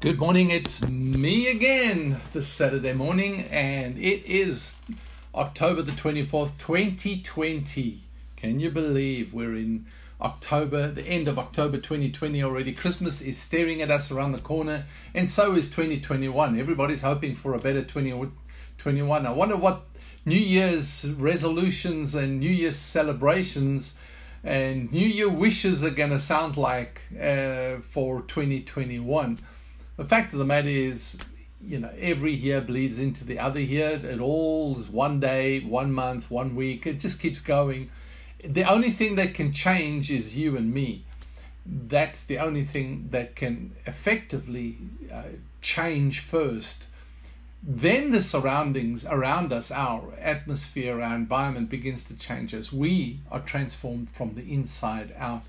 Good morning, it's me again this Saturday morning, and it is October the 24th, 2020. Can you believe we're in October, the end of October 2020 already? Christmas is staring at us around the corner, and so is 2021. Everybody's hoping for a better 2021. I wonder what New Year's resolutions and New Year's celebrations and New Year wishes are going to sound like uh, for 2021 the fact of the matter is, you know, every year bleeds into the other year. It all's one day, one month, one week. It just keeps going. The only thing that can change is you and me. That's the only thing that can effectively uh, change first. Then the surroundings around us, our atmosphere, our environment begins to change as we are transformed from the inside out.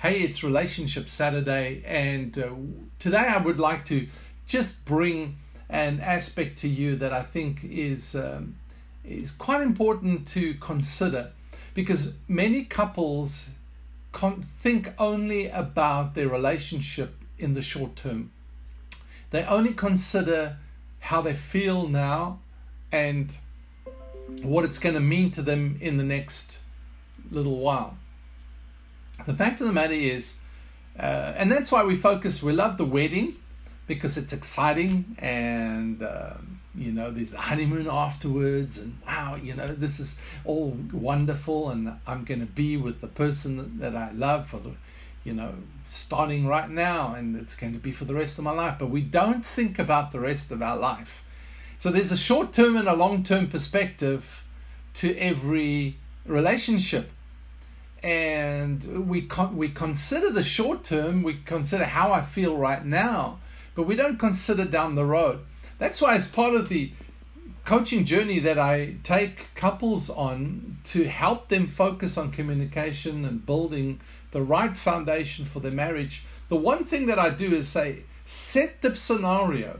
Hey, it's Relationship Saturday, and uh, today I would like to just bring an aspect to you that I think is um, is quite important to consider, because many couples con- think only about their relationship in the short term. They only consider how they feel now and what it's going to mean to them in the next little while. The fact of the matter is, uh, and that's why we focus, we love the wedding because it's exciting and, um, you know, there's the honeymoon afterwards and wow, you know, this is all wonderful and I'm going to be with the person that I love for the, you know, starting right now and it's going to be for the rest of my life. But we don't think about the rest of our life. So there's a short term and a long term perspective to every relationship and we con- we consider the short term we consider how i feel right now but we don't consider down the road. That's why as part of the coaching journey that i take couples on to help them focus on communication and building the right foundation for their marriage the one thing that i do is say set the scenario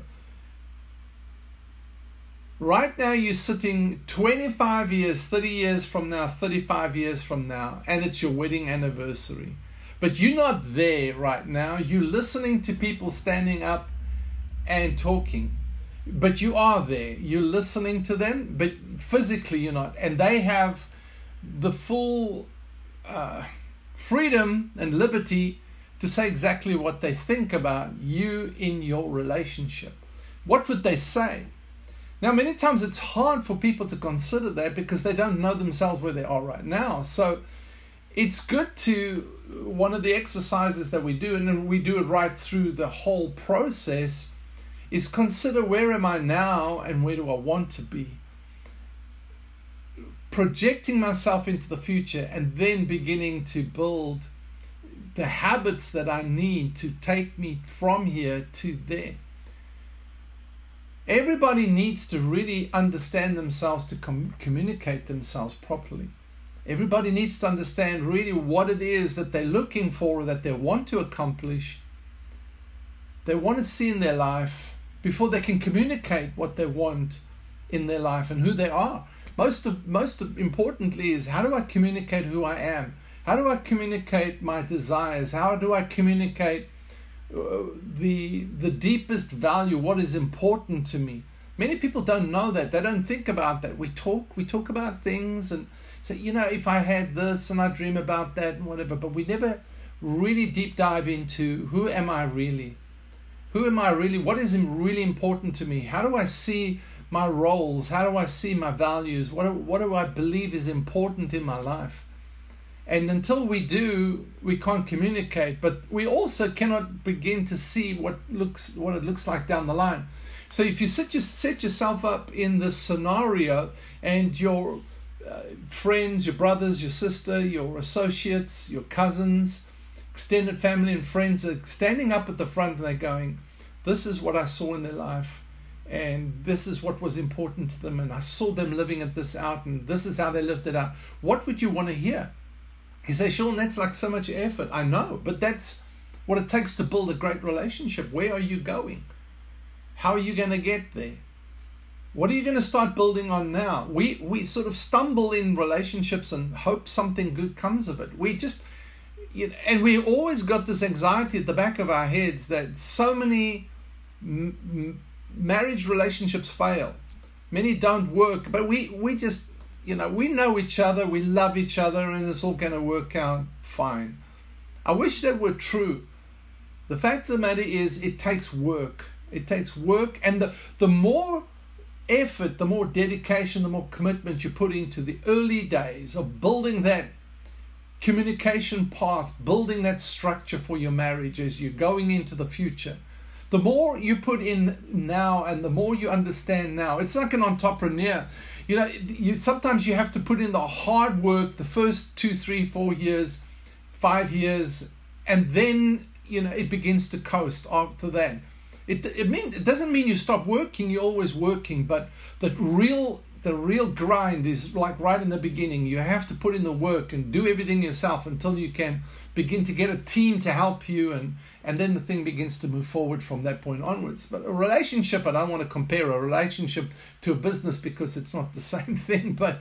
Right now, you're sitting 25 years, 30 years from now, 35 years from now, and it's your wedding anniversary. But you're not there right now. You're listening to people standing up and talking. But you are there. You're listening to them, but physically you're not. And they have the full uh, freedom and liberty to say exactly what they think about you in your relationship. What would they say? Now, many times it's hard for people to consider that because they don't know themselves where they are right now. So it's good to, one of the exercises that we do, and we do it right through the whole process, is consider where am I now and where do I want to be? Projecting myself into the future and then beginning to build the habits that I need to take me from here to there. Everybody needs to really understand themselves to com- communicate themselves properly. Everybody needs to understand really what it is that they're looking for, that they want to accomplish, they want to see in their life before they can communicate what they want in their life and who they are. Most of most importantly is how do I communicate who I am? How do I communicate my desires? How do I communicate Uh, the the deepest value what is important to me. Many people don't know that. They don't think about that. We talk we talk about things and say you know if i had this and i dream about that and whatever but we never really deep dive into who am i really? Who am i really? What is really important to me? How do i see my roles? How do i see my values? What what do i believe is important in my life and until we do, we can't communicate. But we also cannot begin to see what looks what it looks like down the line. So if you set, just set yourself up in this scenario, and your uh, friends, your brothers, your sister, your associates, your cousins, extended family and friends are standing up at the front and they're going, This is what I saw in their life, and this is what was important to them, and I saw them living it this out, and this is how they lived it out. What would you want to hear? You say, Sean, that's like so much effort. I know, but that's what it takes to build a great relationship. Where are you going? How are you going to get there? What are you going to start building on now? We we sort of stumble in relationships and hope something good comes of it. We just you know, and we always got this anxiety at the back of our heads that so many m- marriage relationships fail. Many don't work, but we we just you know we know each other, we love each other, and it's all going to work out fine. I wish that were true. The fact of the matter is, it takes work. It takes work, and the the more effort, the more dedication, the more commitment you put into the early days of building that communication path, building that structure for your marriage as you're going into the future. The more you put in now and the more you understand now, it's like an entrepreneur. You know, you sometimes you have to put in the hard work the first two, three, four years, five years, and then you know it begins to coast after that. It it mean it doesn't mean you stop working. You're always working, but the real the real grind is like right in the beginning. You have to put in the work and do everything yourself until you can begin to get a team to help you and and then the thing begins to move forward from that point onwards. But a relationship, I don't want to compare a relationship to a business because it's not the same thing, but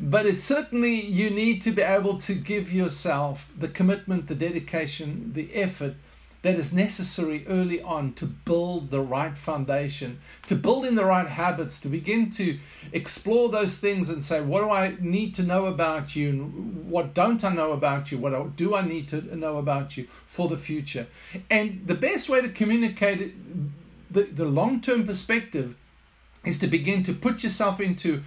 but it's certainly you need to be able to give yourself the commitment, the dedication, the effort that is necessary early on to build the right foundation, to build in the right habits, to begin to explore those things and say, what do I need to know about you? And what don't I know about you? What do I need to know about you for the future? And the best way to communicate the, the long term perspective is to begin to put yourself into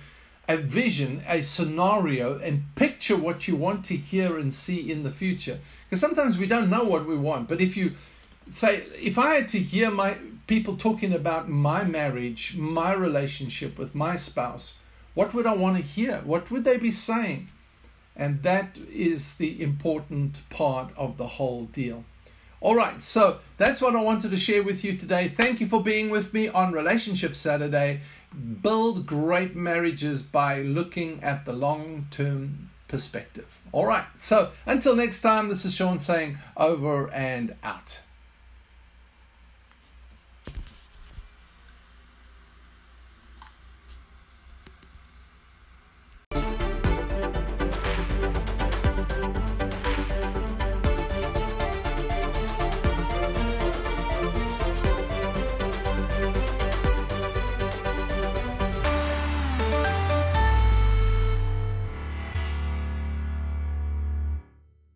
a vision, a scenario, and picture what you want to hear and see in the future. Because sometimes we don't know what we want. But if you say, if I had to hear my people talking about my marriage, my relationship with my spouse, what would I want to hear? What would they be saying? And that is the important part of the whole deal. All right, so that's what I wanted to share with you today. Thank you for being with me on Relationship Saturday. Build great marriages by looking at the long term perspective. All right, so until next time, this is Sean saying over and out.